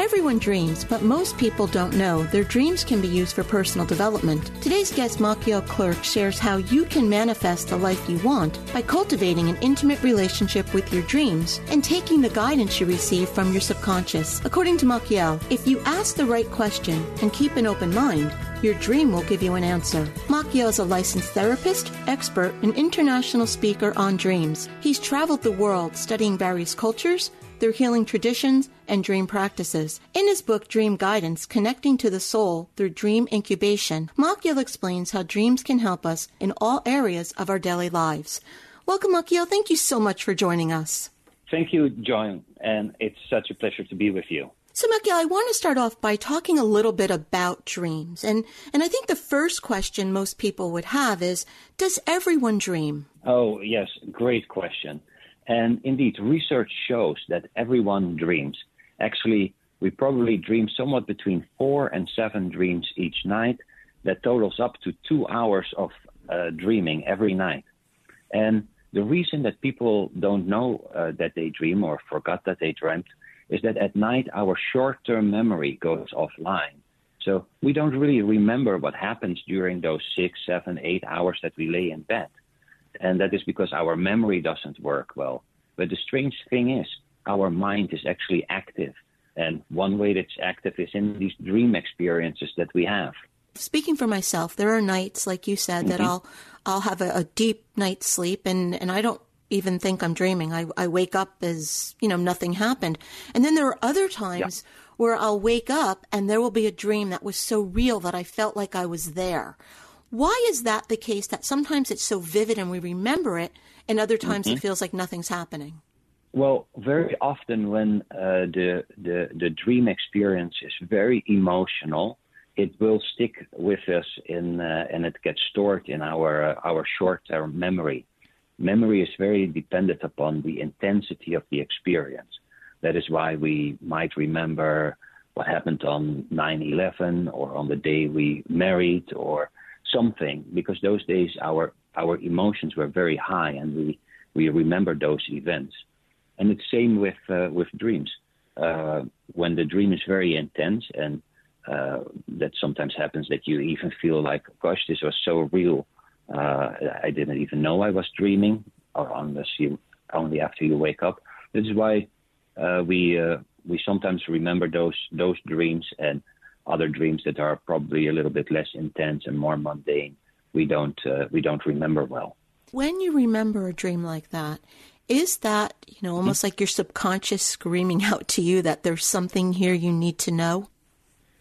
Everyone dreams, but most people don't know their dreams can be used for personal development. Today's guest, Machiel Klerk, shares how you can manifest the life you want by cultivating an intimate relationship with your dreams and taking the guidance you receive from your subconscious. According to Machiel, if you ask the right question and keep an open mind, your dream will give you an answer. Machiel is a licensed therapist, expert, and international speaker on dreams. He's traveled the world studying various cultures, their healing traditions, and dream practices. In his book, Dream Guidance Connecting to the Soul Through Dream Incubation, Machiel explains how dreams can help us in all areas of our daily lives. Welcome, Machiel. Thank you so much for joining us. Thank you, Joan, and it's such a pleasure to be with you. So, Machiel, I want to start off by talking a little bit about dreams. And, and I think the first question most people would have is Does everyone dream? Oh, yes, great question. And indeed, research shows that everyone dreams. Actually, we probably dream somewhat between four and seven dreams each night. That totals up to two hours of uh, dreaming every night. And the reason that people don't know uh, that they dream or forgot that they dreamt is that at night our short term memory goes offline. So we don't really remember what happens during those six, seven, eight hours that we lay in bed. And that is because our memory doesn't work well. But the strange thing is, our mind is actually active. And one way that's active is in these dream experiences that we have. Speaking for myself, there are nights, like you said, that mm-hmm. I'll I'll have a, a, deep night's sleep and, and I don't even think I'm dreaming. I, I wake up as, you know, nothing happened. And then there are other times yeah. where I'll wake up and there will be a dream that was so real that I felt like I was there. Why is that the case that sometimes it's so vivid and we remember it and other times mm-hmm. it feels like nothing's happening? Well, very often when uh, the, the, the dream experience is very emotional, it will stick with us in, uh, and it gets stored in our, uh, our short term memory. Memory is very dependent upon the intensity of the experience. That is why we might remember what happened on 9 11 or on the day we married or something, because those days our, our emotions were very high and we, we remember those events. And it's same with uh, with dreams. Uh, when the dream is very intense, and uh, that sometimes happens that you even feel like, "Gosh, this was so real. Uh, I didn't even know I was dreaming." Or unless you only after you wake up. This is why uh, we uh, we sometimes remember those those dreams and other dreams that are probably a little bit less intense and more mundane. We don't we don't remember well. When you remember a dream like that, is that, you know, almost mm-hmm. like your subconscious screaming out to you that there's something here you need to know?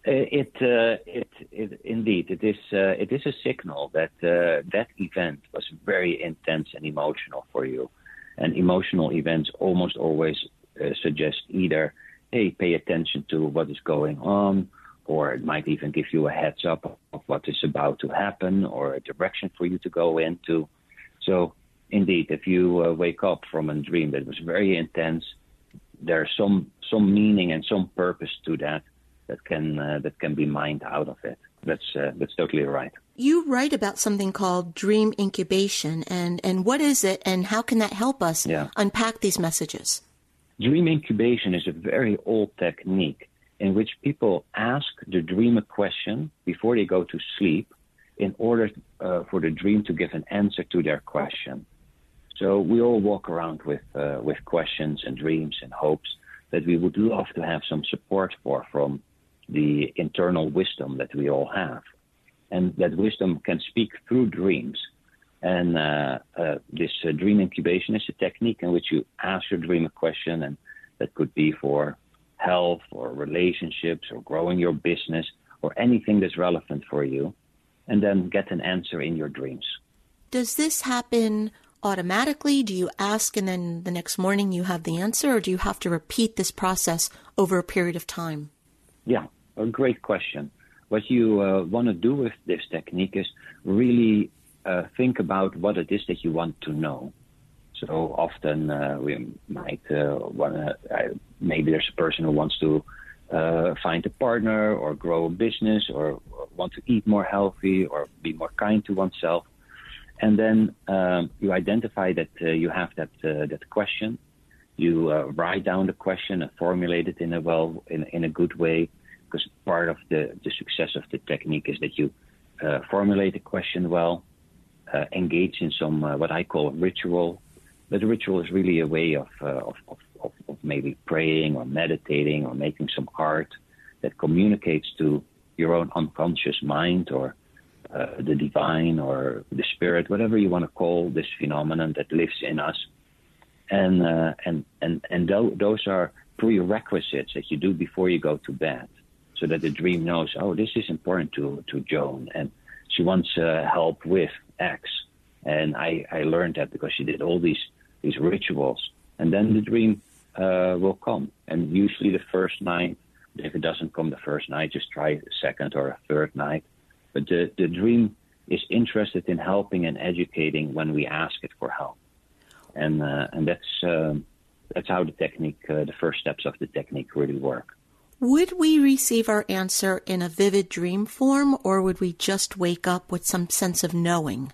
Uh, it, uh, it, it, indeed, it is, uh, it is a signal that uh, that event was very intense and emotional for you. And emotional events almost always uh, suggest either, hey, pay attention to what is going on, or it might even give you a heads up of what is about to happen or a direction for you to go into. So indeed, if you uh, wake up from a dream that was very intense, there's some some meaning and some purpose to that. that can uh, that can be mined out of it. That's uh, that's totally right. You write about something called dream incubation, and and what is it, and how can that help us Yeah. unpack these messages? Dream incubation is a very old technique in which people ask the dream a question before they go to sleep in order uh, for the dream to give an answer to their question. So we all walk around with, uh, with questions and dreams and hopes that we would love to have some support for from the internal wisdom that we all have. And that wisdom can speak through dreams. And uh, uh, this uh, dream incubation is a technique in which you ask your dream a question, and that could be for health or relationships or growing your business or anything that's relevant for you, and then get an answer in your dreams. Does this happen automatically? Do you ask and then the next morning you have the answer, or do you have to repeat this process over a period of time? Yeah, a great question. What you uh, want to do with this technique is really uh, think about what it is that you want to know. So often uh, we might want to, maybe there's a person who wants to uh, find a partner or grow a business or, want to eat more healthy or be more kind to oneself. And then um, you identify that uh, you have that uh, that question. You uh, write down the question and formulate it in a well in, in a good way, because part of the, the success of the technique is that you uh, formulate the question well, uh, engage in some what I call ritual. But the ritual is really a way of, of, of of, of, maybe praying or meditating or making some art that communicates to your own unconscious mind or uh, the divine or the spirit, whatever you want to call this phenomenon that lives in us. And uh, and and and th- those are prerequisites that you do before you go to bed, so that the dream knows, oh, this is important to to Joan, and she wants uh, help with X. And I I learned that because she did all these these rituals, and then the dream uh, will come. And usually the first night, if it doesn't come the first night, just try a second or a third night. But the, the dream is interested in helping and educating when we ask it for help. And, uh, and that's, uh, that's how the technique, uh, the first steps of the technique really work. Would we receive our answer in a vivid dream form, or would we just wake up with some sense of knowing?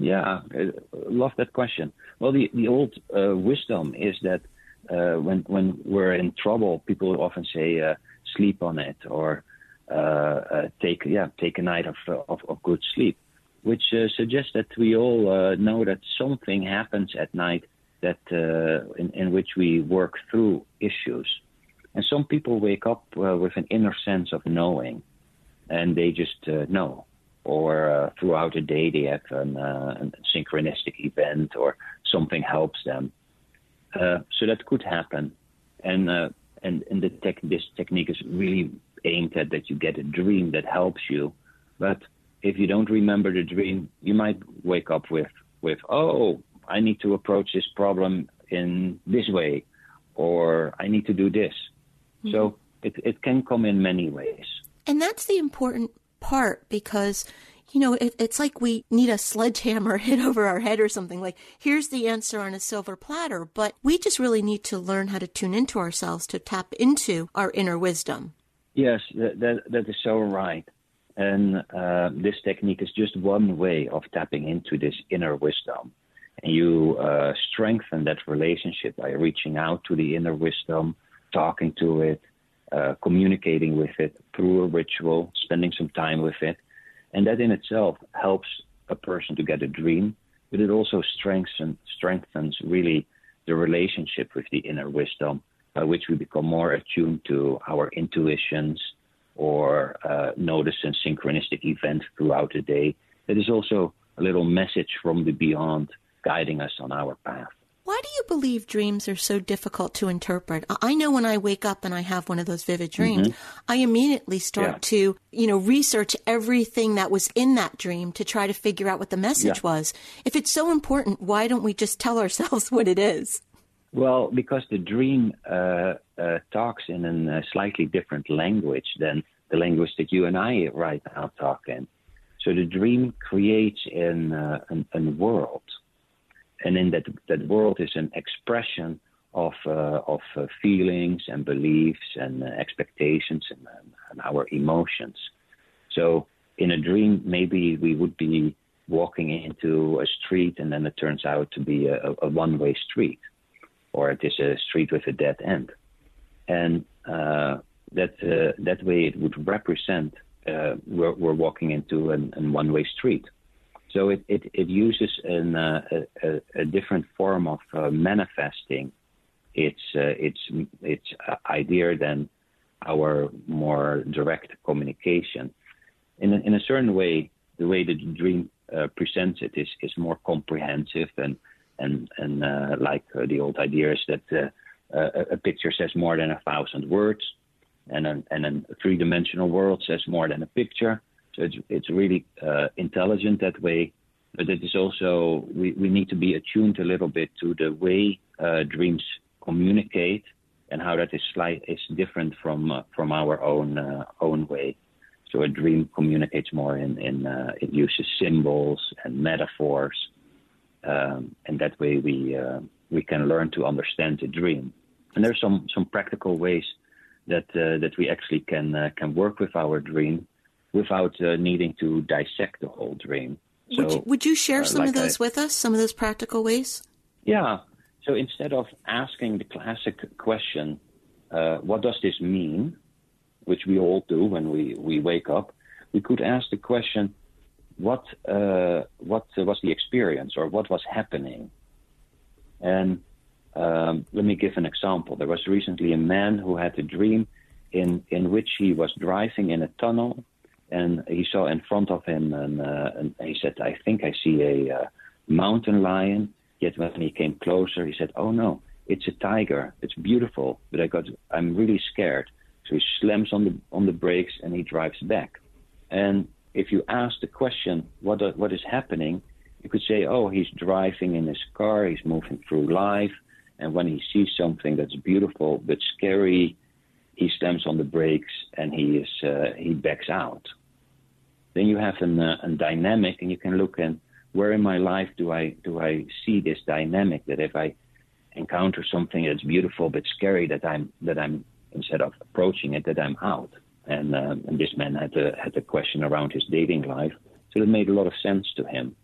Yeah, I love that question. Well, the, the old uh, wisdom is that uh, when when we're in trouble, people often say uh, sleep on it or uh, uh take yeah take a night of of, of good sleep, which uh, suggests that we all uh, know that something happens at night that in, in which we work through issues, and some people wake up with an inner sense of knowing, and they just know. Or throughout the day, they have an, a synchronistic event, or something helps them uh, so that could happen, and uh, and and the tech, this technique is really aimed at that you get a dream that helps you. But if you don't remember the dream, you might wake up with with oh, I need to approach this problem in this way, or I need to do this. Mm-hmm. So it it can come in many ways. And that's the important part because you know, it, it's like we need a sledgehammer hit over our head or something. Like, here's the answer on a silver platter, but we just really need to learn how to tune into ourselves to tap into our inner wisdom. Yes, that, that, that is so right. And uh, this technique is just one way of tapping into this inner wisdom. And you uh, strengthen that relationship by reaching out to the inner wisdom, talking to it, uh, communicating with it through a ritual, spending some time with it and that in itself helps a person to get a dream, but it also strengthens, strengthens really the relationship with the inner wisdom, by which we become more attuned to our intuitions or uh, notice and synchronistic events throughout the day. That is also a little message from the beyond guiding us on our path. Why do you believe dreams are so difficult to interpret? I know when I wake up and I have one of those vivid dreams, mm-hmm. I immediately start yeah. to, you know, research everything that was in that dream to try to figure out what the message yeah. was. If it's so important, why don't we just tell ourselves what it is? Well, because the dream uh, uh, talks in a slightly different language than the language that you and I right now talk in. So the dream creates in uh, an, an world and in that that world is an expression of uh, of uh, feelings and beliefs and uh, expectations and, and, our emotions. So in a dream, maybe we would be walking into a street and then it turns out to be a, a one-way street, or it is a street with a dead end, and uh, that uh, that way it would represent uh, we're, we're, walking into an, an one-way street. So it, it, it uses an, uh, a, a, different form of uh, manifesting its uh, its its idea than our more direct communication. In a, in a certain way, the way the dream uh, presents it is, is more comprehensive and and and uh, like uh, the old idea is that uh, a picture says more than a thousand words, and a, and a three-dimensional world says more than a picture. So it's it's really uh, intelligent that way, but it is also we, we need to be attuned a little bit to the way uh, dreams communicate and how that is slight is different from uh, from our own uh, own way. So a dream communicates more in in uh, it uses symbols and metaphors, um, and that way we uh, we can learn to understand the dream. And there's some some practical ways that that we actually can can work with our dream without needing to dissect the whole dream. So, would, you, would you share some like of those I, with us? Some of those practical ways? Yeah, so instead of asking the classic question, uh, what does this mean, which we all do when we, we wake up, we could ask the question, what, uh, what was the experience or what was happening? And um, let me give an example. There was recently a man who had a dream in, in which he was driving in a tunnel and he saw in front of him, and, uh, and he said, I think I see a uh, mountain lion Yet when he came closer, he said, "Oh no, it's a tiger. It's beautiful, but I got I'm really scared." So he slams on the on the brakes and he drives back. And if you ask the question, "What what is happening?" you could say, "Oh, he's driving in his car. He's moving through life, and when he sees something that's beautiful but scary." He slams on the brakes and he is uh, he backs out. Then you have an, uh, a dynamic, and you can look and where in my life do I do I see this dynamic that if I encounter something that's beautiful but scary that I'm that I'm instead of approaching it that I'm out? And um, and this man had a had a question around his dating life so it made a lot of sense to him.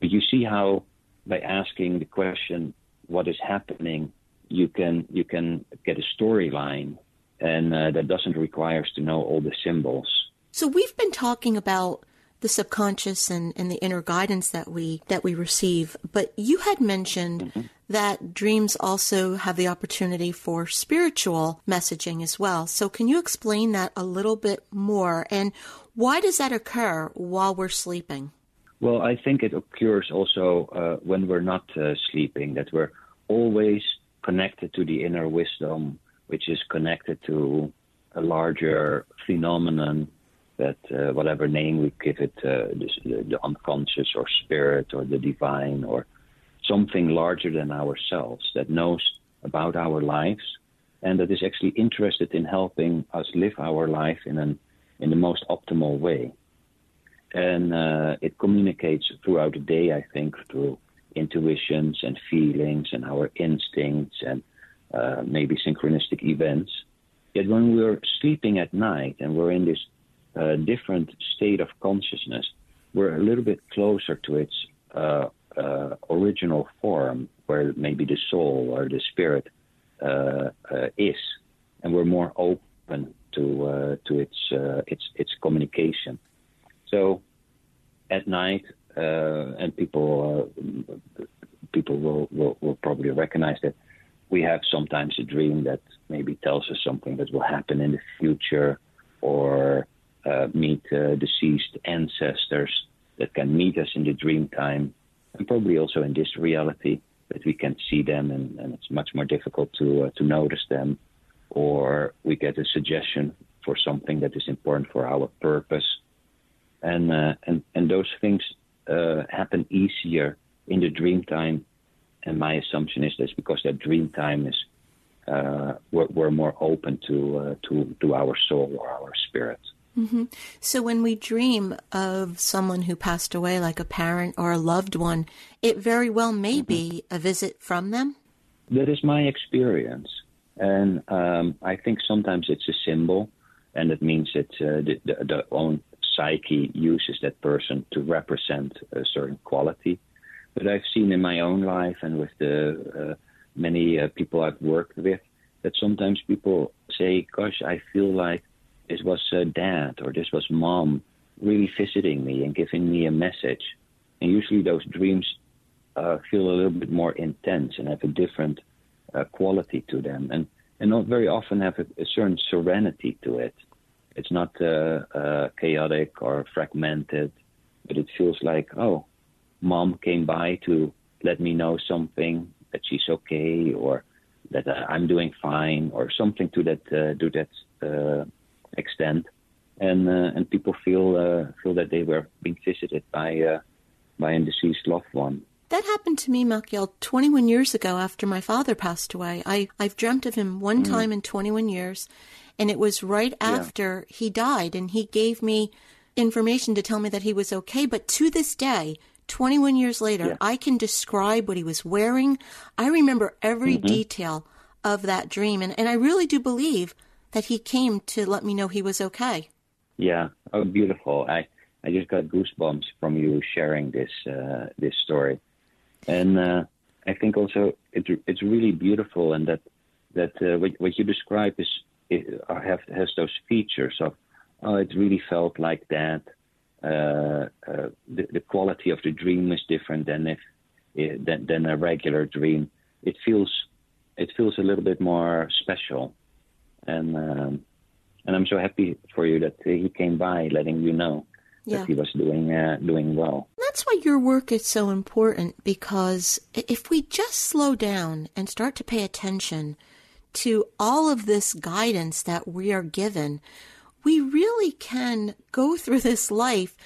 But you see how by asking the question what is happening? you can you can get a storyline and uh, that doesn't require us to know all the symbols so we've been talking about the subconscious and, and the inner guidance that we that we receive. But you had mentioned mm-hmm. that dreams also have the opportunity for spiritual messaging as well. So can you explain that a little bit more? And why does that occur while we're sleeping? Well, I think it occurs also uh, when we're not uh, sleeping, that we're always connected to the inner wisdom, which is connected to a larger phenomenon that uh, whatever name we give it, uh, the, the, unconscious or spirit or the divine or something larger than ourselves that knows about our lives and that is actually interested in helping us live our life in an in the most optimal way. And uh, it communicates throughout the day, I think, through intuitions and feelings and our instincts and uh, maybe synchronistic events. Yet when we're sleeping at night and we're in this uh, different state of consciousness, we're a little bit closer to its uh, uh, original form, where maybe the soul or the spirit uh, uh, is, and we're more open to uh, to its its its communication. So, at night, and people people will, will will probably recognize that we have sometimes a dream that maybe tells us something that will happen in the future or meet uh, deceased ancestors that can meet us in the dream time and probably also in this reality that we can see them and, and it's much more difficult to uh, to notice them. Or we get a suggestion for something that is important for our purpose. And uh, and and those things uh, happen easier in the dream time. And my assumption is that's because that dream time is uh, we're, we're, more open to to to our soul or our spirit. Mm-hmm. So when we dream of someone who passed away, like a parent or a loved one, it very well may mm-hmm. be a visit from them. That is my experience. And um, I think sometimes it's a symbol, and it means that uh, the, the, the, own psyche uses that person to represent a certain quality. But I've seen in my own life and with the uh, many uh, people I've worked with that sometimes people say, "Gosh, I feel like this was uh, dad or this was mom really visiting me and giving me a message." And usually those dreams uh, feel a little bit more intense and have a different uh, quality to them, and and not very often have a, a certain serenity to it. It's not uh, uh, chaotic or fragmented, but it feels like oh, mom came by to let me know something that she's okay or that uh, I'm doing fine or something to that uh, to that uh, extent, and uh, and people feel uh, feel that they were being visited by uh, by a deceased loved one. That happened to me, Machiel, 21 years ago after my father passed away. I, I've dreamt of him one mm. time in 21 years, and it was right after yeah. he died, and he gave me information to tell me that he was okay. But to this day, 21 years later, yeah. I can describe what he was wearing. I remember every mm-hmm. detail of that dream, and, and I really do believe that he came to let me know he was okay. Yeah, oh, beautiful. I, I just got goosebumps from you sharing this uh, this story. And uh, I think also it, it's really beautiful, and that that uh, what, what, you describe is it, uh, have, has those features of oh, it really felt like that. Uh, uh, the, the, quality of the dream is different than if than, than a regular dream. It feels it feels a little bit more special, and um, and I'm so happy for you that he came by, letting you know yeah. that he was doing uh, doing well. That's why your work is so important because if we just slow down and start to pay attention to all of this guidance that we are given, we really can go through this life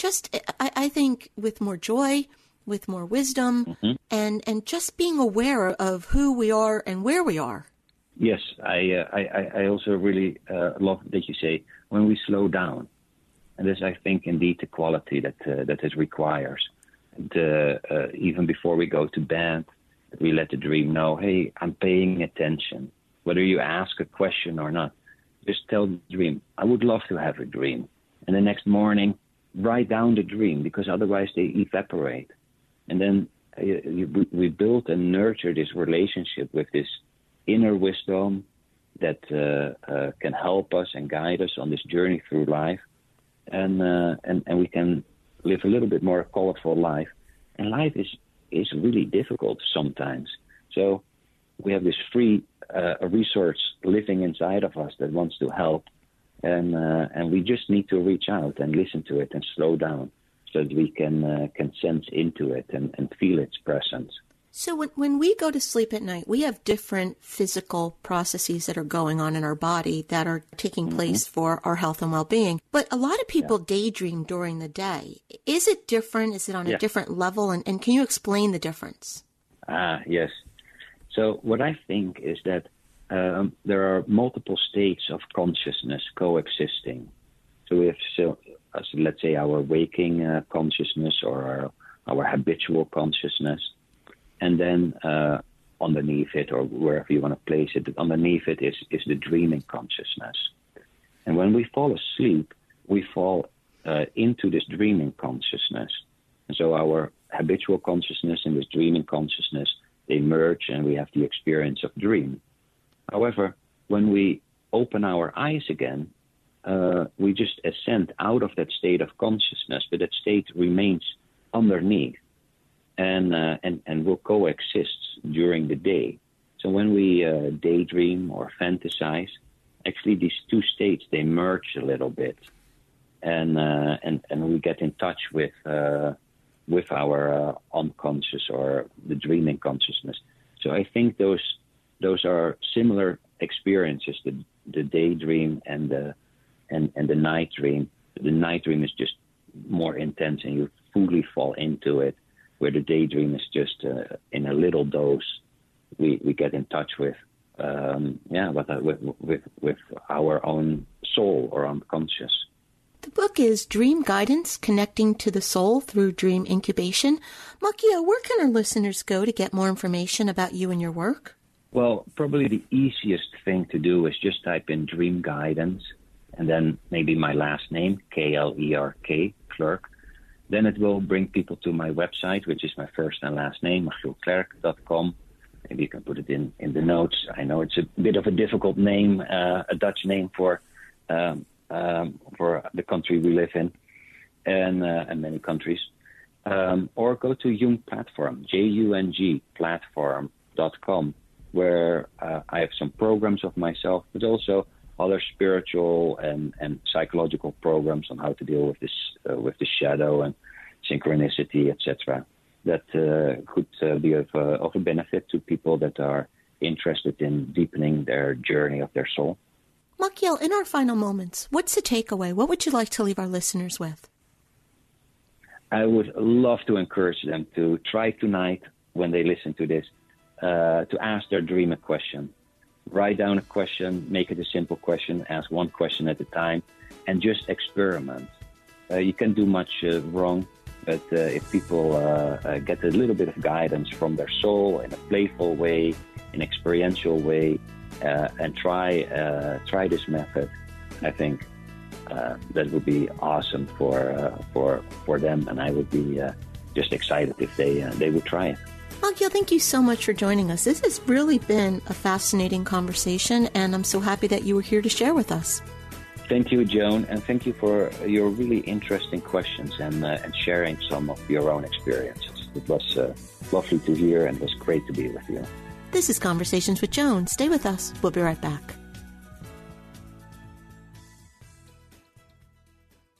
just, I, I think, with more joy, with more wisdom, mm-hmm. and, and just being aware of who we are and where we are. Yes, I, uh, I, I also really uh, love that you say when we slow down and this, I think, indeed the quality that uh, that it requires. And, uh, uh, even before we go to bed, we let the dream know, hey, I'm paying attention. Whether you ask a question or not, just tell the dream, I would love to have a dream. And the next morning, write down the dream because otherwise they evaporate. And then uh, we build and nurture this relationship with this inner wisdom that uh, uh, can help us and guide us on this journey through life and uh, and and we can live a little bit more colorful life. And life is is really difficult sometimes. So we have this free uh, resource living inside of us that wants to help, and uh, and we just need to reach out and listen to it and slow down so that we can uh, can sense into it and, and feel its presence. So when, when we go to sleep at night, we have different physical processes that are going on in our body that are taking mm-hmm. place for our health and well-being. But a lot of people yeah. daydream during the day. Is it different? Is it on yeah. a different level? And, and can you explain the difference? Ah, yes. So what I think is that um, there are multiple states of consciousness coexisting. So we have, so, uh, so let's say, our waking uh, consciousness or our, our habitual consciousness and then uh, underneath it, or wherever you want to place it, underneath it is, is the dreaming consciousness. And when we fall asleep, we fall uh, into this dreaming consciousness. And so our habitual consciousness and this dreaming consciousness, they merge and we have the experience of dream. However, when we open our eyes again, uh, we just ascend out of that state of consciousness, but that state remains underneath and uh, and and will coexist during the day. So when we uh, daydream or fantasize, actually these two states they merge a little bit, and uh, and and we get in touch with uh, with our uh, unconscious or the dreaming consciousness. So I think those those are similar experiences: the the daydream and the and and the night dream. The night dream is just more intense, and you fully fall into it where the daydream is just uh, in a little dose, we, we get in touch with, um, yeah, with, uh, with, with, with our own soul or unconscious. The The book is Dream Guidance Connecting to the Soul Through Dream Incubation. Machiel, where can our listeners go to get more information about you and your work? Well, probably the easiest thing to do is just type in Dream Guidance and then maybe my last name, K L E R K, Klerk. Then it will bring people to my website, which is my first and last name, machielklerk.com. Maybe you can put it in, in the notes. I know it's a bit of a difficult name, uh, a Dutch name for um, um, for the country we live in and, uh, and many countries. Um, or go to Jung Platform, J U N G platform.com, where uh, I have some programs of myself, but also other spiritual and, and psychological programs on how to deal with this uh, with the shadow and synchronicity, etc. That uh, could uh, be of, uh, of a benefit to people that are interested in deepening their journey of their soul. Machiel, in our final moments, what's the takeaway? What would you like to leave our listeners with? I would love to encourage them to try tonight when they listen to this uh, to ask their dream a question. Write down a question, make it a simple question, ask one question at a time, and just experiment. Uh, you can do much uh, wrong, but uh, if people uh, uh, get a little bit of guidance from their soul in a playful way, in experiential way, uh, and try try this method, I think that would be awesome for for for them, and I would be just excited if they they would try it. Machiel, thank you so much for joining us. This has really been a fascinating conversation, and I'm so happy that you were here to share with us. Thank you, Joan, and thank you for your really interesting questions and, uh, and sharing some of your own experiences. It was uh, lovely to hear and it was great to be with you. This is Conversations with Joan. Stay with us. We'll be right back.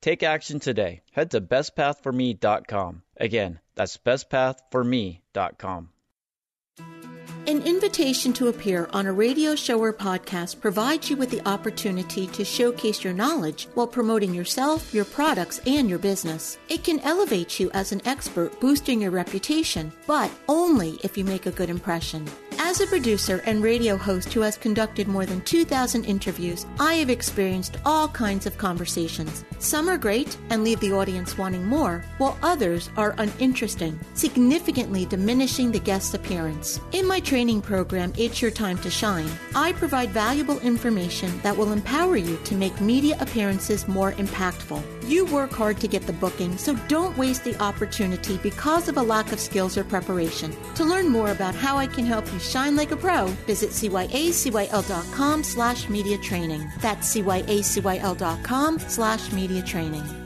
Take action today. Head to bestpathforme.com. Again, that's bestpathforme.com. An invitation to appear on a radio show or podcast provides you with the opportunity to showcase your knowledge while promoting yourself, your products, and your business. It can elevate you as an expert, boosting your reputation, but only if you make a good impression. As a producer and radio host who has conducted more than 2,000 interviews, I have experienced all kinds of conversations. Some are great and leave the audience wanting more, while others are uninteresting, significantly diminishing the guest's appearance. In my training program, It's Your Time to Shine, I provide valuable information that will empower you to make media appearances more impactful. You work hard to get the booking, so don't waste the opportunity because of a lack of skills or preparation. To learn more about how I can help you shine like a pro, visit cyacyl.com slash media training. That's cyacyl.com slash media training.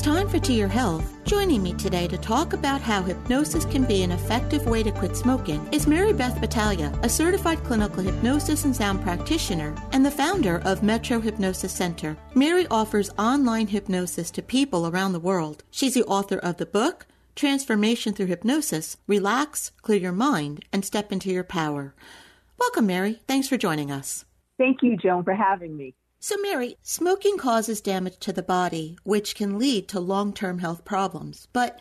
It's time for To Your Health. Joining me today to talk about how hypnosis can be an effective way to quit smoking is Mary Beth Battaglia, a certified clinical hypnosis and sound practitioner and the founder of Metro Hypnosis Center. Mary offers online hypnosis to people around the world. She's the author of the book, Transformation Through Hypnosis Relax, Clear Your Mind, and Step into Your Power. Welcome, Mary. Thanks for joining us. Thank you, Joan, for having me. So, Mary, smoking causes damage to the body, which can lead to long term health problems. But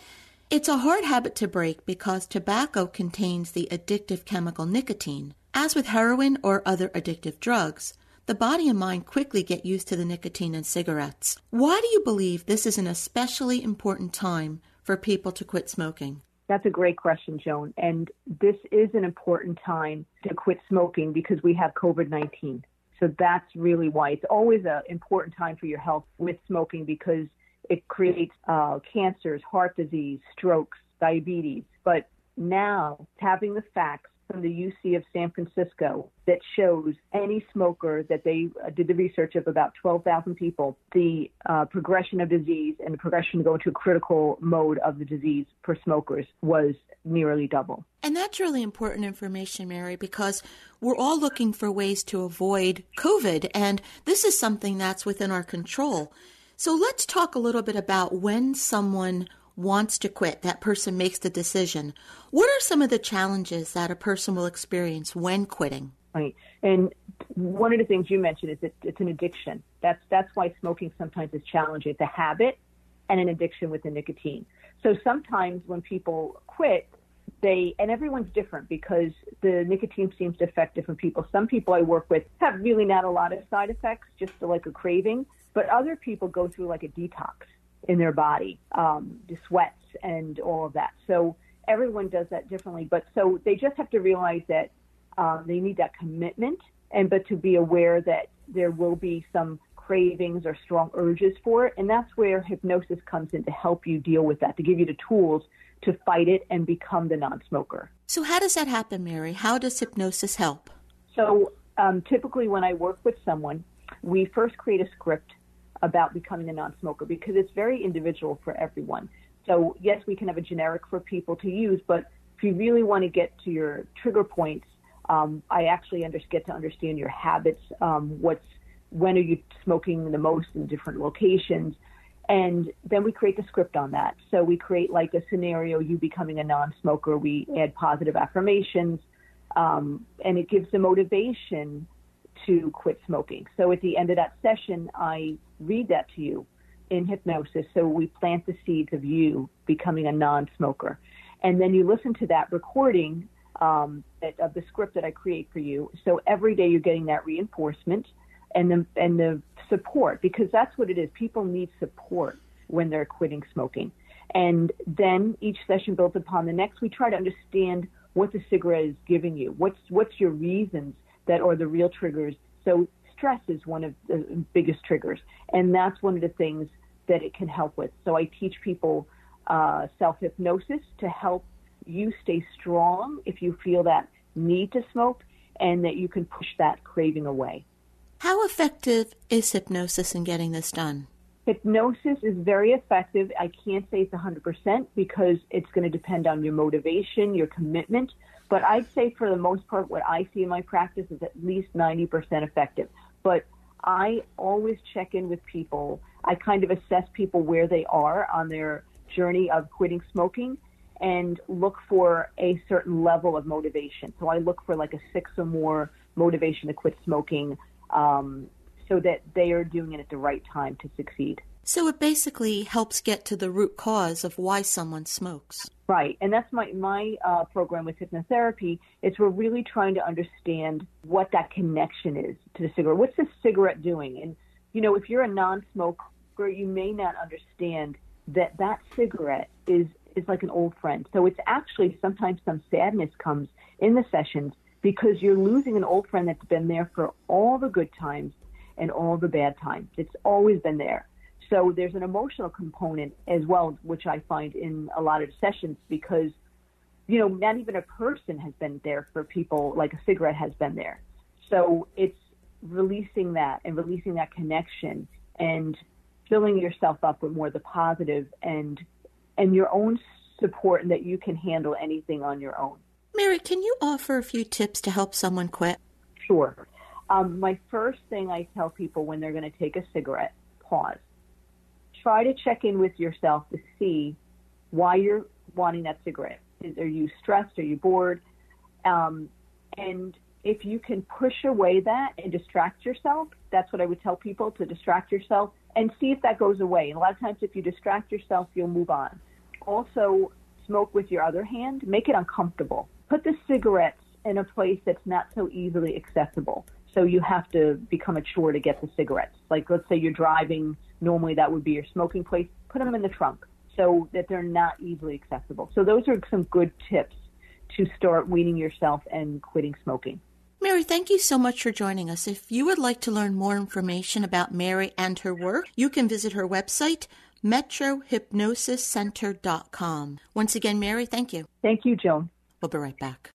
it's a hard habit to break because tobacco contains the addictive chemical nicotine. As with heroin or other addictive drugs, the body and mind quickly get used to the nicotine in cigarettes. Why do you believe this is an especially important time for people to quit smoking? That's a great question, Joan. And this is an important time to quit smoking because we have COVID 19. So that's really why it's always an important time for your health with smoking because it creates uh, cancers, heart disease, strokes, diabetes. But now, having the facts from the UC of San Francisco that shows any smoker that they uh, did the research of about 12,000 people, the uh, progression of disease and the progression to go into a critical mode of the disease for smokers was nearly double. And that's really important information, Mary, because we're all looking for ways to avoid COVID, and this is something that's within our control. So let's talk a little bit about when someone wants to quit, that person makes the decision. What are some of the challenges that a person will experience when quitting? Right. And one of the things you mentioned is that it's an addiction. That's that's why smoking sometimes is challenging. It's a habit and an addiction with the nicotine. So sometimes when people quit, they and everyone's different because the nicotine seems to affect different people. Some people I work with have really not a lot of side effects, just like a craving, but other people go through like a detox in their body, um, the sweats and all of that. So everyone does that differently. But so they just have to realize that uh, they need that commitment, and but to be aware that there will be some cravings or strong urges for it, and that's where hypnosis comes in to help you deal with that, to give you the tools to fight it and become the non-smoker. So how does that happen, Mary? How does hypnosis help? So um, typically, when I work with someone, we first create a script about becoming a non-smoker because it's very individual for everyone. So yes, we can have a generic for people to use, but if you really want to get to your trigger points, um, I actually under, get to understand your habits. Um, what's when are you smoking the most in different locations, and then we create the script on that. So we create like a scenario, you becoming a non-smoker. We add positive affirmations, um, and it gives the motivation to quit smoking. So at the end of that session, I read that to you in hypnosis. So we plant the seeds of you becoming a non smoker. And then you listen to that recording um, of the script that I create for you. So every day you're getting that reinforcement and the, and the support because that's what it is. People need support when they're quitting smoking. And then each session builds upon the next. We try to understand what the cigarette is giving you. What's what's your reasons that are the real triggers. So stress is one of the biggest triggers, and that's one of the things that it can help with. So I teach people uh, self hypnosis to help you stay strong if you feel that need to smoke, and that you can push that craving away. How effective is hypnosis in getting this done? Hypnosis is very effective. I can't say it's 100% because it's going to depend on your motivation, your commitment. But I'd say for the most part, what I see in my practice is at least 90% effective. But I always check in with people. I kind of assess people where they are on their journey of quitting smoking and look for a certain level of motivation. So I look for like a six or more motivation to quit smoking um, so that they are doing it at the right time to succeed. So it basically helps get to the root cause of why someone smokes. Right, and that's my my uh, program with hypnotherapy. Is we're really trying to understand what that connection is to the cigarette. What's the cigarette doing? And you know, if you're a non-smoker, you may not understand that that cigarette is is like an old friend. So it's actually sometimes some sadness comes in the sessions because you're losing an old friend that's been there for all the good times and all the bad times. It's always been there. So there's an emotional component as well, which I find in a lot of sessions because, you know, not even a person has been there for people like a cigarette has been there. So it's releasing that and releasing that connection and filling yourself up with more of the positive and and your own support and that you can handle anything on your own. Mary, can you offer a few tips to help someone quit? Sure. Um, my first thing I tell people when they're going to take a cigarette, pause try to check in with yourself to see why you're wanting that cigarette. Is, are you stressed? Are you bored? Um, and if you can push away that and distract yourself, that's what I would tell people to distract yourself and see if that goes away. And a lot of times, if you distract yourself, you'll move on. Also, smoke with your other hand, make it uncomfortable. Put the cigarettes in a place that's not so easily accessible. So you have to become a chore to get the cigarettes. Like, let's say you're driving normally that would be your smoking place, put them in the trunk so that they're not easily accessible. So those are some good tips to start weaning yourself and quitting smoking. Mary, thank you so much for joining us. If you would like to learn more information about Mary and her work, you can visit her website, metrohypnosiscenter.com. Once again, Mary, thank you. Thank you, Joan. We'll be right back.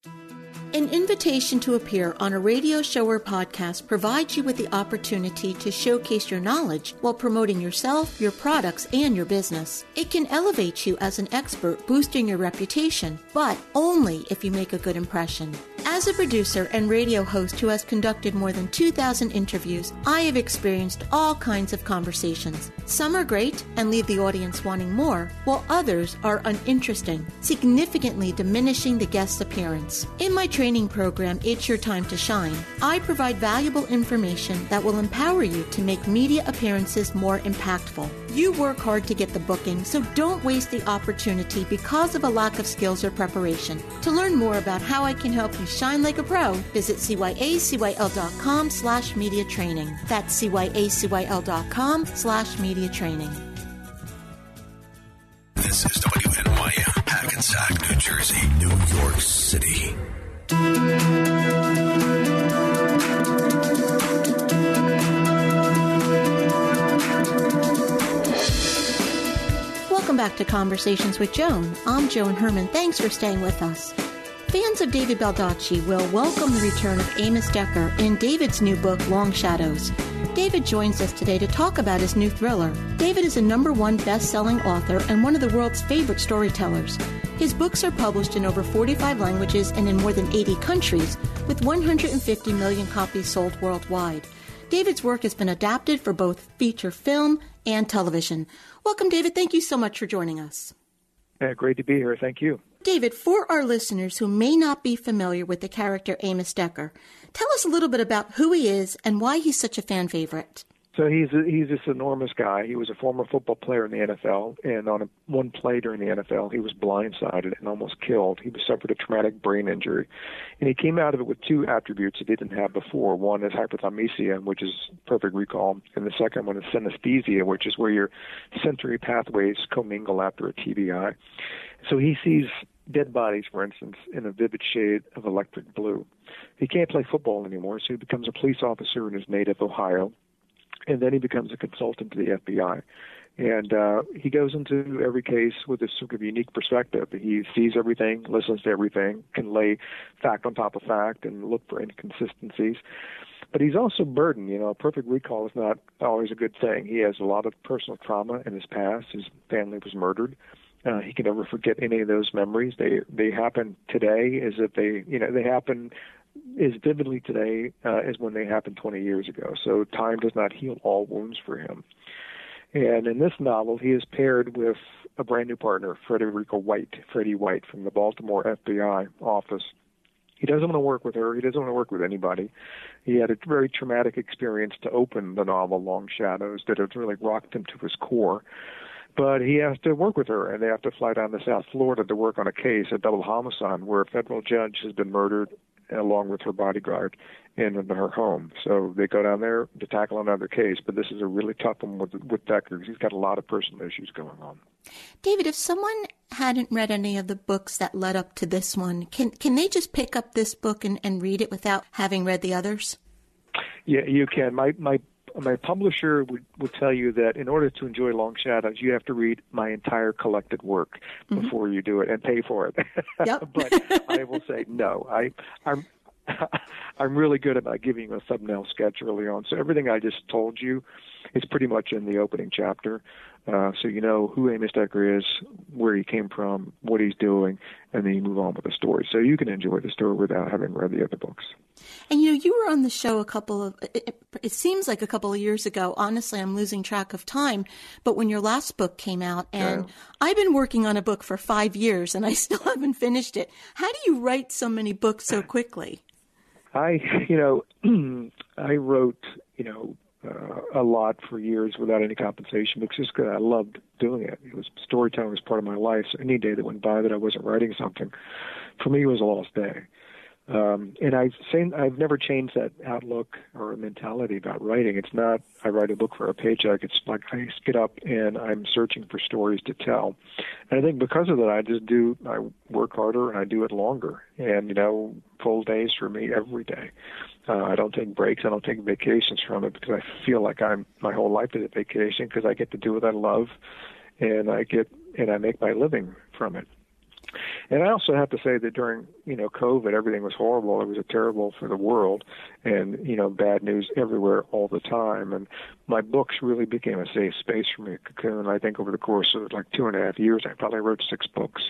An invitation to appear on a radio show or podcast provides you with the opportunity to showcase your knowledge while promoting yourself, your products, and your business. It can elevate you as an expert, boosting your reputation, but only if you make a good impression. As a producer and radio host who has conducted more than 2,000 interviews, I have experienced all kinds of conversations. Some are great and leave the audience wanting more, while others are uninteresting, significantly diminishing the guest's appearance. In my training program, It's Your Time to Shine, I provide valuable information that will empower you to make media appearances more impactful. You work hard to get the booking, so don't waste the opportunity because of a lack of skills or preparation. To learn more about how I can help you shine like a pro, visit cyacyl.com slash media training. That's cyacyl.com slash media training. This is WNYM, Hackensack, New Jersey, New York City. Welcome back to Conversations with Joan. I'm Joan Herman. Thanks for staying with us. Fans of David Baldacci will welcome the return of Amos Decker in David's new book, Long Shadows. David joins us today to talk about his new thriller. David is a number one best selling author and one of the world's favorite storytellers. His books are published in over 45 languages and in more than 80 countries, with 150 million copies sold worldwide. David's work has been adapted for both feature film and television. Welcome, David. Thank you so much for joining us. Uh, great to be here. Thank you. David, for our listeners who may not be familiar with the character Amos Decker, tell us a little bit about who he is and why he's such a fan favorite. So he's a, he's this enormous guy. He was a former football player in the NFL, and on a, one play during the NFL, he was blindsided and almost killed. He suffered a traumatic brain injury, and he came out of it with two attributes he didn't have before. One is hyperthymesia, which is perfect recall, and the second one is synesthesia, which is where your sensory pathways commingle after a TBI. So he sees dead bodies, for instance, in a vivid shade of electric blue. He can't play football anymore, so he becomes a police officer in his native Ohio and then he becomes a consultant to the FBI. And uh, he goes into every case with a sort of unique perspective. He sees everything, listens to everything, can lay fact on top of fact, and look for inconsistencies. But he's also burdened. You know, a perfect recall is not always a good thing. He has a lot of personal trauma in his past. His family was murdered. He can never forget any of those memories. They they happen today as if they you know they happen as vividly today uh, as when they happened 20 years ago. So time does not heal all wounds for him. And in this novel, he is paired with a brand new partner, Frederica White, Freddie White from the Baltimore FBI office. He doesn't want to work with her. He doesn't want to work with anybody. He had a very traumatic experience to open the novel Long Shadows that has really rocked him to his core. But he has to work with her, and they have to fly down to South Florida to work on a case, a double homicide, where a federal judge has been murdered along with her bodyguard in her home. So they go down there to tackle another case, but this is a really tough one with with Decker because he's got a lot of personal issues going on. David, if someone hadn't read any of the books that led up to this one, can can they just pick up this book and, and read it without having read the others? Yeah, you can. My my my publisher would, would tell you that in order to enjoy Long Shadows, you have to read my entire collected work mm-hmm. before you do it and pay for it. Yep. but I will say no. I I'm I'm really good about giving you a thumbnail sketch early on. So everything I just told you is pretty much in the opening chapter. Uh, so you know who Amos Decker is, where he came from, what he's doing, and then you move on with the story. So you can enjoy the story without having read the other books. And you know, you were on the show a couple of, it, it, seems like a couple of years ago. Honestly, I'm losing track of time. But when your last book came out, and yeah. I've been working on a book for five years and I still haven't finished it. How do you write so many books so quickly? I, you know, I wrote, you know, uh, a lot for years without any compensation because just cause I loved doing it. It was storytelling was part of my life. So any day that went by that I wasn't writing something, for me it was a lost day. Um, and I've seen, I've never changed that outlook or mentality about writing. It's not I write a book for a paycheck. It's like I get up and I'm searching for stories to tell. And I think because of that, I just do. I work harder and I do it longer. And you know, full days for me every day. Uh, I don't take breaks. I don't take vacations from it because I feel like I'm my whole life is a vacation because I get to do what I love, and I get and I make my living from it. And I also have to say that during you know COVID, everything was horrible. It was terrible for the world, and you know bad news everywhere all the time. And my books really became a safe space for me, Cocoon. I think over the course of like two and a half years, I probably wrote six books.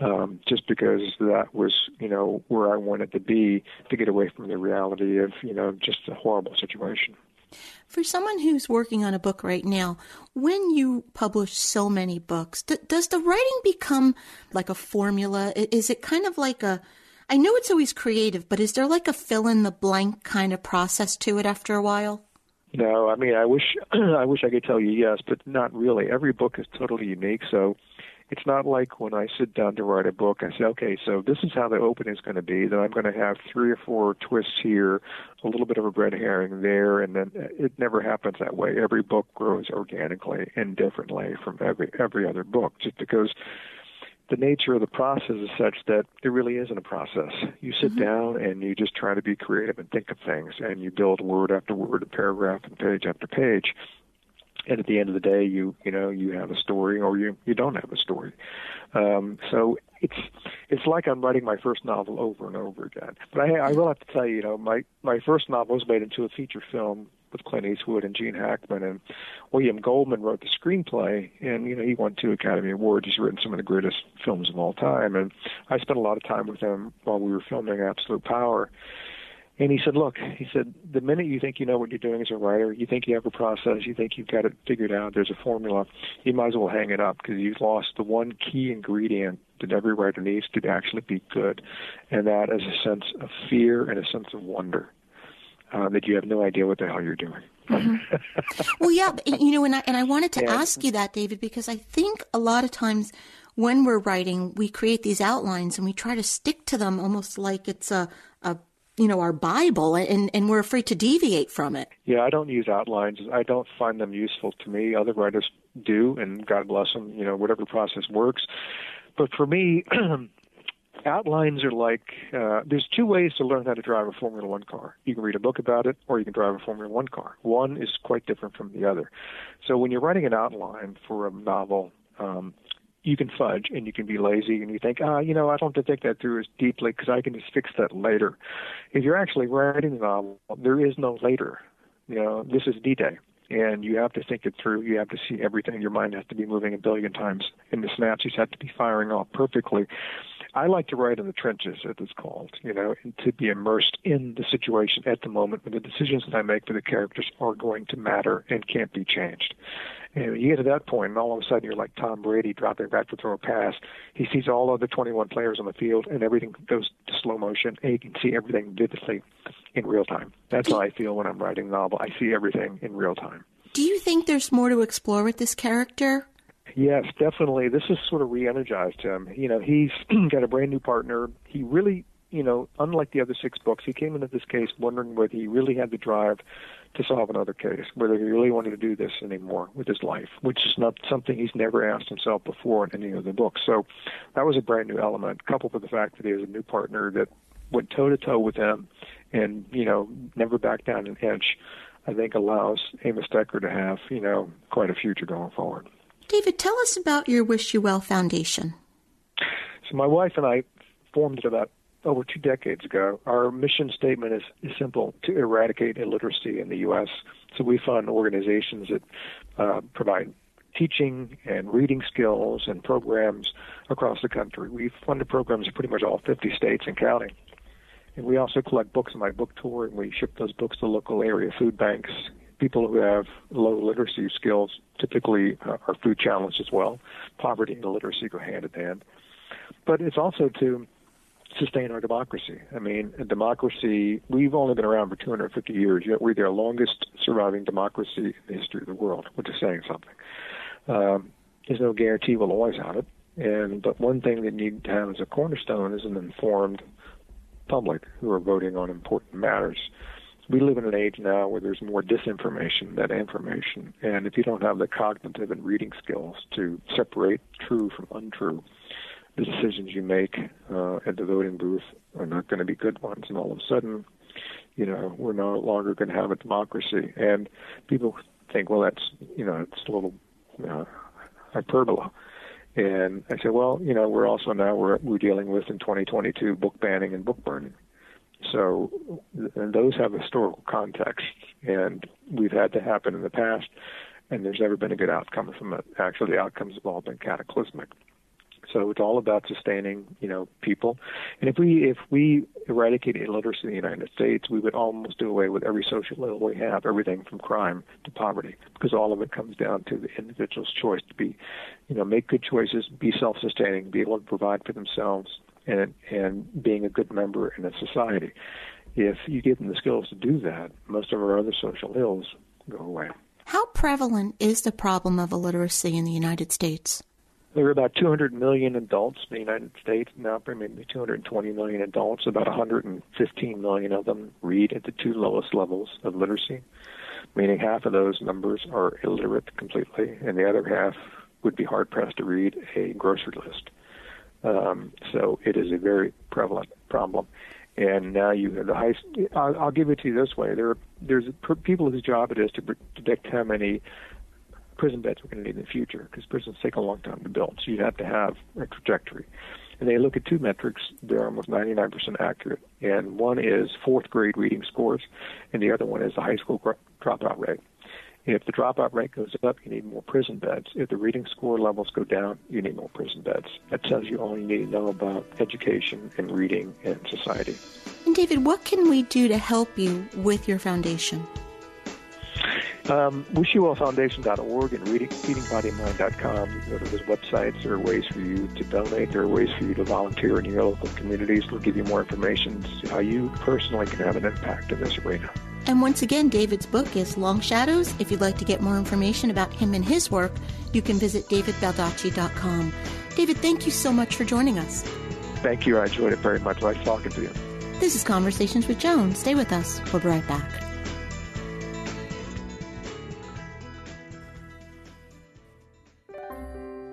Um, just because that was, you know, where I wanted to be to get away from the reality of, you know, just a horrible situation. For someone who's working on a book right now, when you publish so many books, d- does the writing become like a formula? Is it kind of like a, I know it's always creative, but is there like a fill in the blank kind of process to it after a while? No, I mean, I wish I wish I could tell you yes, but not really. Every book is totally unique, so it's not like when I sit down to write a book, I say, okay, so this is how the opening is going to be. Then I'm going to have three or four twists here, a little bit of a red herring there, and then it never happens that way. Every book grows organically and differently from every every other book, just because the nature of the process is such that there really isn't a process. You sit mm-hmm. down and you just try to be creative and think of things, and you build word after word, a paragraph and page after page and at the end of the day, you you know you have a story or you you don't have a story. Um, so it's it's like I'm writing my first novel over and over again. But I, I will have to tell you, you know, my my first novel was made into a feature film with Clint Eastwood and Gene Hackman, and William Goldman wrote the screenplay, and you know he won two Academy Awards. He's written some of the greatest films of all time, and I spent a lot of time with him while we were filming Absolute Power. And he said, Look, he said, the minute you think you know what you're doing as a writer, you think you have a process, you think you've got it figured out, there's a formula, you might as well hang it up because you've lost the one key ingredient that every writer needs to actually be good. And that is a sense of fear and a sense of wonder. Uh, that you have no idea what the hell you're doing. Mm-hmm. well, yeah, you know, and I, and I wanted to yeah. ask you that, David, because I think a lot of times when we're writing, we create these outlines and we try to stick to them almost like it's a, a you know, our Bible and, and we're afraid to deviate from it. Yeah, I don't use outlines. I don't find them useful to me. Other writers do, and God bless them, you know, whatever process works. But for me, outlines are like uh, there's two ways to learn how to drive a Formula One car. You can read a book about it, or you can drive a Formula One car. One is quite different from the other. So when you're writing an outline for a novel, um, you can fudge and you can be lazy and you think, ah, you know, I don't have to think that through as deeply because I can just fix that later. If you're actually writing a novel, there is no later. You know, this is D-Day, and you have to think it through. You have to see everything. Your mind has to be moving a billion times, and the synapses have to be firing off perfectly. I like to write in the trenches, as it's called, you know, and to be immersed in the situation at the moment when the decisions that I make for the characters are going to matter and can't be changed. And you get to that point, and all of a sudden you're like Tom Brady dropping back to throw a pass. He sees all of the 21 players on the field, and everything goes to slow motion, and he can see everything vividly in real time. That's how I feel when I'm writing a novel. I see everything in real time. Do you think there's more to explore with this character? Yes, definitely. This has sort of re-energized him. You know, he's got a brand new partner. He really, you know, unlike the other six books, he came into this case wondering whether he really had the drive to solve another case, whether he really wanted to do this anymore with his life, which is not something he's never asked himself before in any of the books. So that was a brand new element, coupled with the fact that he has a new partner that went toe to toe with him and, you know, never backed down an inch. I think allows Amos Decker to have, you know, quite a future going forward. David, tell us about your Wish You Well Foundation. So my wife and I formed it about over two decades ago. Our mission statement is, is simple to eradicate illiteracy in the U.S. So we fund organizations that uh, provide teaching and reading skills and programs across the country. We've funded programs in pretty much all 50 states and counting. And we also collect books on my book tour, and we ship those books to local area food banks. People who have low literacy skills typically uh, are food challenged as well. Poverty and illiteracy go hand in hand. But it's also to sustain our democracy. I mean, democracy, we've only been around for 250 years, yet we're the longest surviving democracy in the history of the world, which is saying something. Um, there's no guarantee we'll always have it. And but one thing that need to have as a cornerstone is an informed public who are voting on important matters. We live in an age now where there's more disinformation than information, and if you don't have the cognitive and reading skills to separate true from untrue, the decisions you make uh, at the voting booth are not going to be good ones. And all of a sudden, you know, we're no longer going to have a democracy. And people think, well, that's, you know, it's a little know, hyperbole. And I said, well, you know, we're also now we're we're dealing with in 2022 book banning and book burning. So and those have historical context, and we've had to happen in the past, and there's never been a good outcome from it. Actually, the outcomes have all been cataclysmic. So it's all about sustaining, you know, people. And if we if we eradicate illiteracy in the United States, we would almost do away with every social ill we have, everything from crime to poverty, because all of it comes down to the individual's choice to be, you know, make good choices, be self-sustaining, be able to provide for themselves, and and being a good member in a society. If you give them the skills to do that, most of our other social ills go away. How prevalent is the problem of illiteracy in the United States? There are about 200 million adults in the United States now, maybe 220 million adults. About 115 million of them read at the two lowest levels of literacy, meaning half of those numbers are illiterate completely, and the other half would be hard pressed to read a grocery list. Um, so it is a very prevalent problem. And now you have the high. I'll, I'll give it to you this way: there, there's people whose job it is to predict how many prison beds we're going to need in the future because prisons take a long time to build. So you have to have a trajectory. And they look at two metrics. They're almost 99% accurate. And one is fourth grade reading scores, and the other one is the high school dropout rate. If the dropout rate goes up, you need more prison beds. If the reading score levels go down, you need more prison beds. That tells you all you need to know about education and reading and society. And David, what can we do to help you with your foundation? Um, and reading, feedingbodyandmind.com. You to those websites. There are ways for you to donate. There are ways for you to volunteer in your local communities. We'll give you more information how you personally can have an impact in this arena. And once again, David's book is Long Shadows. If you'd like to get more information about him and his work, you can visit davidbaldacci.com. David, thank you so much for joining us. Thank you. I enjoyed it very much. Nice talking to you. This is Conversations with Joan. Stay with us. We'll be right back.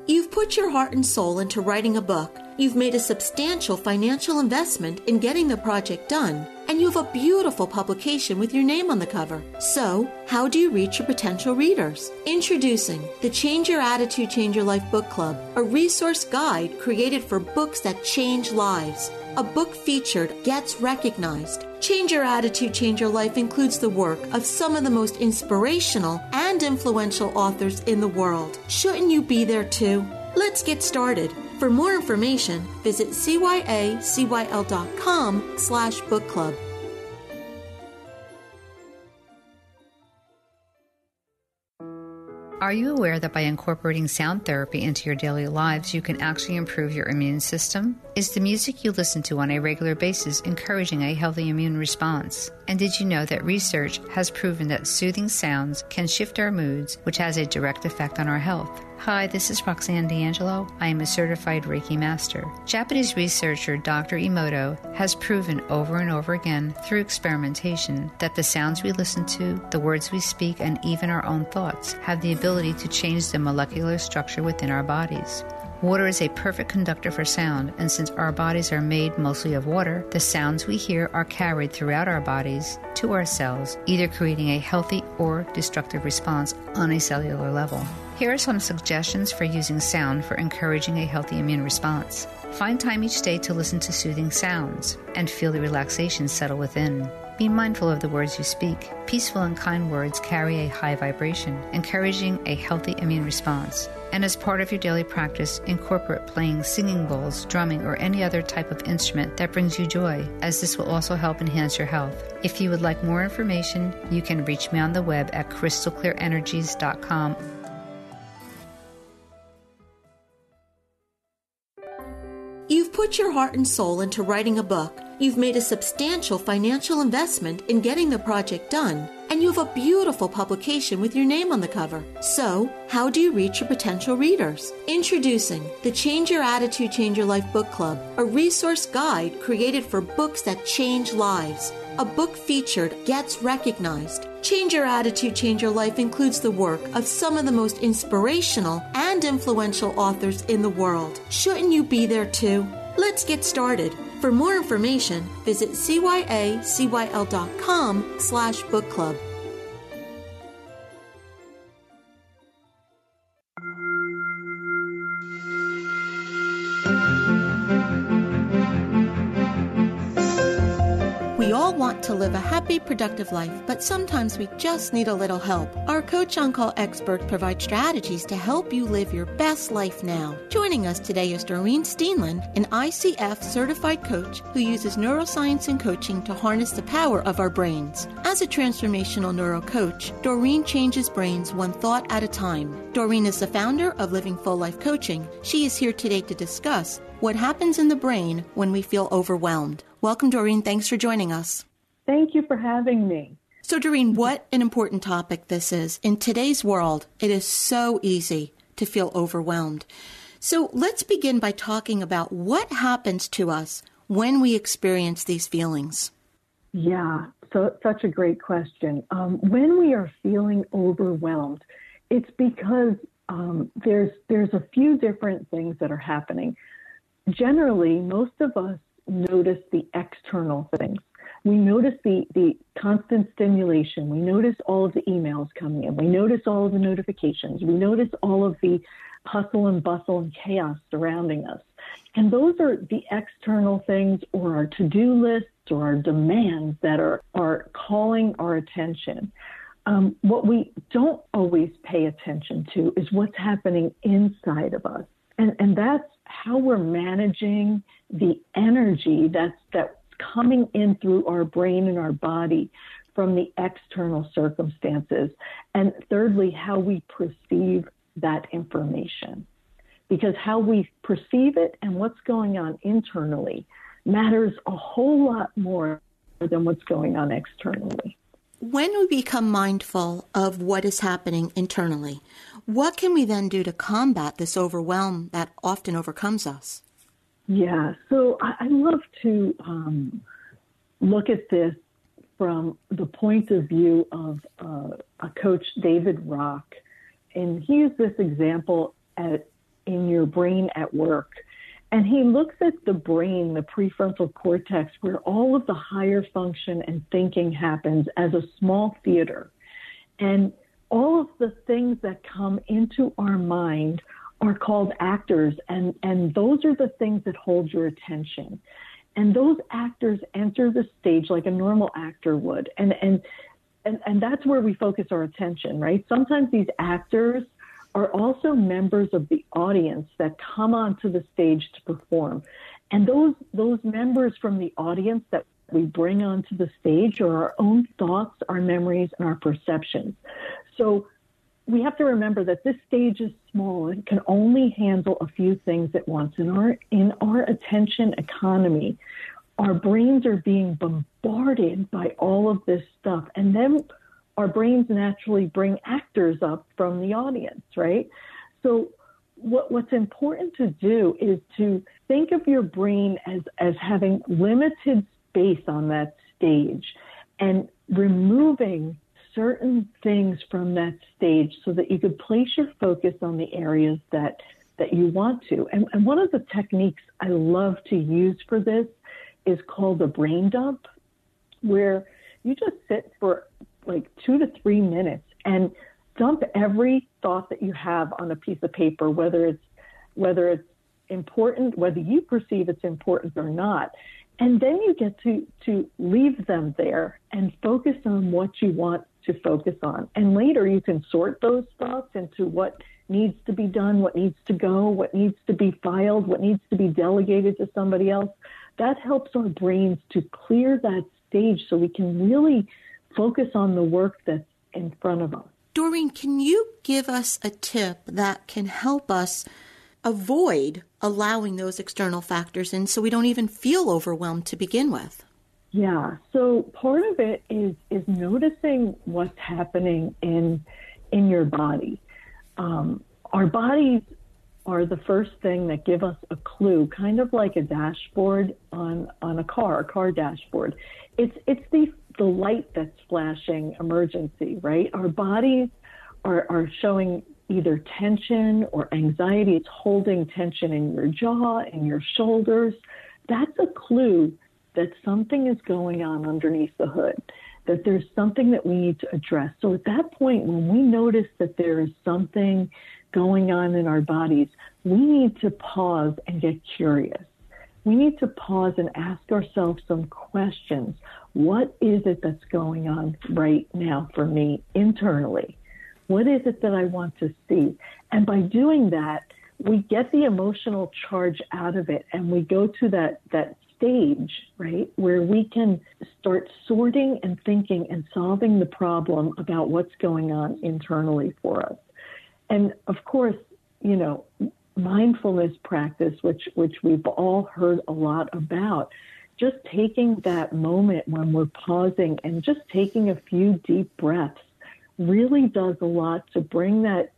You've put your heart and soul into writing a book. You've made a substantial financial investment in getting the project done, and you have a beautiful publication with your name on the cover. So, how do you reach your potential readers? Introducing the Change Your Attitude, Change Your Life Book Club, a resource guide created for books that change lives. A book featured gets recognized. Change Your Attitude, Change Your Life includes the work of some of the most inspirational and influential authors in the world. Shouldn't you be there too? Let's get started. For more information, visit cyacyl.com slash book club. Are you aware that by incorporating sound therapy into your daily lives, you can actually improve your immune system? Is the music you listen to on a regular basis encouraging a healthy immune response? And did you know that research has proven that soothing sounds can shift our moods, which has a direct effect on our health? Hi, this is Roxanne D'Angelo. I am a certified Reiki master. Japanese researcher Dr. Emoto has proven over and over again through experimentation that the sounds we listen to, the words we speak, and even our own thoughts have the ability to change the molecular structure within our bodies. Water is a perfect conductor for sound, and since our bodies are made mostly of water, the sounds we hear are carried throughout our bodies to our cells, either creating a healthy or destructive response on a cellular level. Here are some suggestions for using sound for encouraging a healthy immune response. Find time each day to listen to soothing sounds and feel the relaxation settle within. Be mindful of the words you speak. Peaceful and kind words carry a high vibration, encouraging a healthy immune response and as part of your daily practice, incorporate playing singing bowls, drumming, or any other type of instrument that brings you joy, as this will also help enhance your health. If you would like more information, you can reach me on the web at crystalclearenergies.com. put your heart and soul into writing a book. You've made a substantial financial investment in getting the project done and you have a beautiful publication with your name on the cover. So, how do you reach your potential readers? Introducing the Change Your Attitude, Change Your Life Book Club, a resource guide created for books that change lives. A book featured gets recognized. Change Your Attitude, Change Your Life includes the work of some of the most inspirational and influential authors in the world. Shouldn't you be there too? Let's get started. For more information, visit cyacyl.com slash book club. All want to live a happy, productive life, but sometimes we just need a little help. Our Coach on Call experts provide strategies to help you live your best life now. Joining us today is Doreen Steenland, an ICF certified coach who uses neuroscience and coaching to harness the power of our brains. As a transformational neuro coach, Doreen changes brains one thought at a time. Doreen is the founder of Living Full Life Coaching. She is here today to discuss what happens in the brain when we feel overwhelmed. Welcome, Doreen. Thanks for joining us. Thank you for having me. So, Doreen, what an important topic this is. In today's world, it is so easy to feel overwhelmed. So, let's begin by talking about what happens to us when we experience these feelings. Yeah, so such a great question. Um, when we are feeling overwhelmed, it's because um, there's there's a few different things that are happening. Generally, most of us notice the external things. We notice the, the constant stimulation. We notice all of the emails coming in. We notice all of the notifications. We notice all of the hustle and bustle and chaos surrounding us. And those are the external things or our to do lists or our demands that are, are calling our attention. Um, what we don't always pay attention to is what's happening inside of us. And, and that's how we're managing the energy that's, that's coming in through our brain and our body from the external circumstances. And thirdly, how we perceive that information. Because how we perceive it and what's going on internally matters a whole lot more than what's going on externally. When we become mindful of what is happening internally, what can we then do to combat this overwhelm that often overcomes us? Yeah, so I, love to um, look at this from the point of view of uh, a coach, David Rock, and he used this example at in your brain at work. And he looks at the brain, the prefrontal cortex, where all of the higher function and thinking happens as a small theater. And all of the things that come into our mind are called actors, and, and those are the things that hold your attention. And those actors enter the stage like a normal actor would. And, and, and, and that's where we focus our attention, right? Sometimes these actors are also members of the audience that come onto the stage to perform. And those, those members from the audience that we bring onto the stage are our own thoughts, our memories, and our perceptions. So we have to remember that this stage is small and can only handle a few things at once. In our in our attention economy, our brains are being bombarded by all of this stuff, and then our brains naturally bring actors up from the audience, right? So what, what's important to do is to think of your brain as, as having limited space on that stage and removing certain things from that stage so that you could place your focus on the areas that that you want to. And, and one of the techniques I love to use for this is called a brain dump, where you just sit for like two to three minutes and dump every thought that you have on a piece of paper, whether it's whether it's important, whether you perceive it's important or not. And then you get to, to leave them there and focus on what you want to focus on. And later you can sort those thoughts into what needs to be done, what needs to go, what needs to be filed, what needs to be delegated to somebody else. That helps our brains to clear that stage so we can really focus on the work that's in front of us. Doreen, can you give us a tip that can help us avoid allowing those external factors in so we don't even feel overwhelmed to begin with? Yeah. So part of it is is noticing what's happening in in your body. Um, our bodies are the first thing that give us a clue, kind of like a dashboard on on a car, a car dashboard. It's it's the the light that's flashing emergency, right? Our bodies are are showing either tension or anxiety. It's holding tension in your jaw, in your shoulders. That's a clue that something is going on underneath the hood, that there's something that we need to address. So at that point, when we notice that there is something going on in our bodies, we need to pause and get curious. we need to pause and ask ourselves some questions. What is it that's going on right now for me internally? What is it that I want to see? And by doing that, we get the emotional charge out of it and we go to that, that stage, right, where we can start sorting and thinking and solving the problem about what's going on internally for us. And of course, you know, mindfulness practice, which which we've all heard a lot about, just taking that moment when we're pausing and just taking a few deep breaths really does a lot to bring that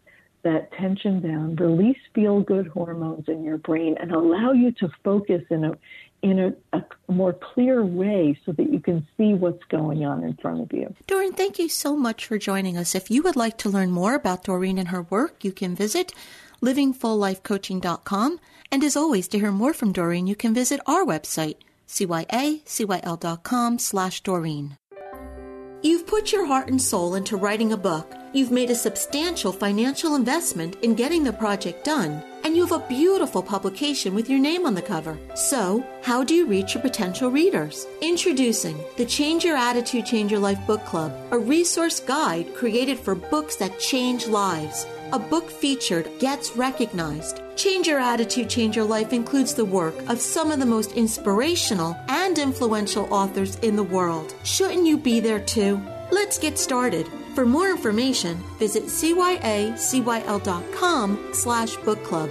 that tension down, release feel good hormones in your brain, and allow you to focus in a in a, a, more clear way so that you can see what's going on in front of you. Doreen, thank you so much for joining us. If you would like to learn more about Doreen and her work, you can visit livingfulllifecoaching.com. And as always, to hear more from Doreen, you can visit our website, cyacyl.com slash Doreen. You've put your heart and soul into writing a book. You've made a substantial financial investment in getting the project done, and you have a beautiful publication with your name on the cover. So, how do you reach your potential readers? Introducing the Change Your Attitude, Change Your Life Book Club, a resource guide created for books that change lives. A book featured gets recognized. Change Your Attitude, Change Your Life includes the work of some of the most inspirational and influential authors in the world. Shouldn't you be there too? Let's get started. For more information, visit cyacyl.com slash book club.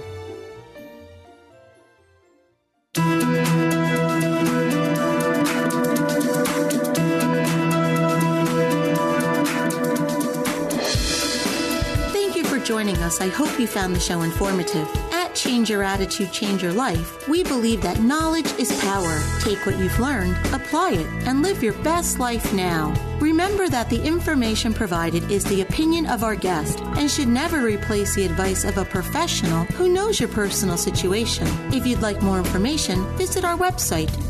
Joining us. I hope you found the show informative. At Change Your Attitude, Change Your Life, we believe that knowledge is power. Take what you've learned, apply it, and live your best life now. Remember that the information provided is the opinion of our guest and should never replace the advice of a professional who knows your personal situation. If you'd like more information, visit our website,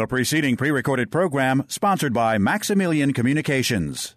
The preceding pre recorded program sponsored by Maximilian Communications.